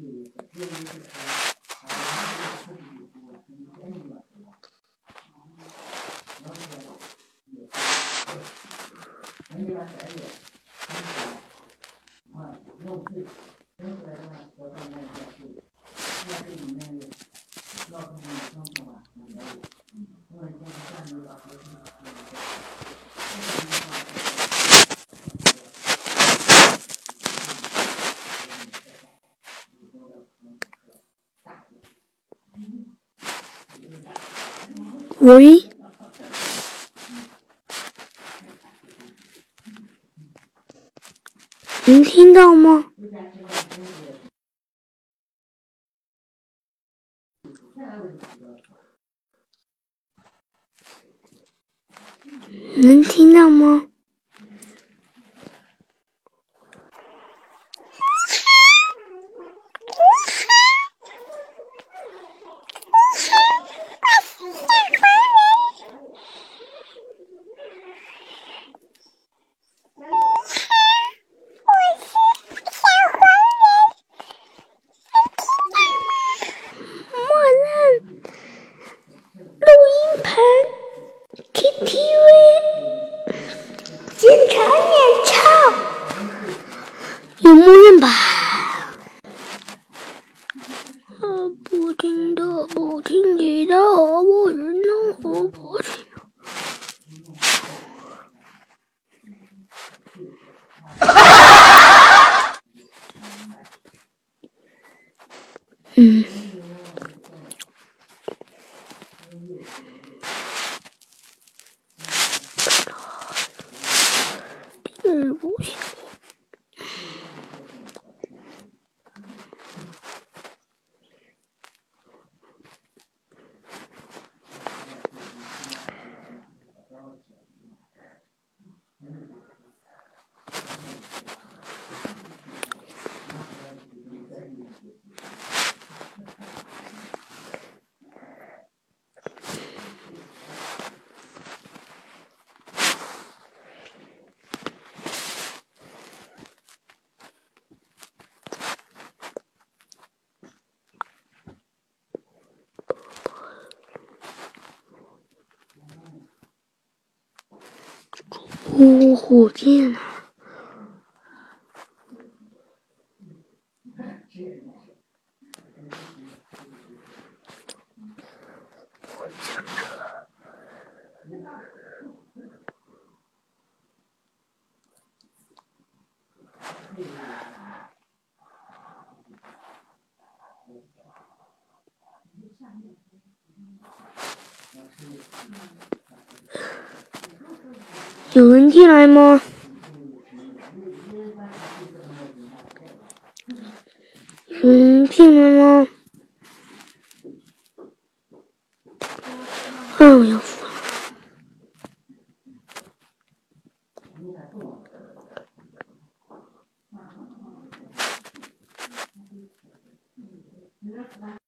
有，因为是开，开的时，喂，能听到吗？能听到吗？不听你的，我只能活不听。嗯。嗯，不行。哦，火箭啊！有人进来吗？有人进来吗？啊，我要死了！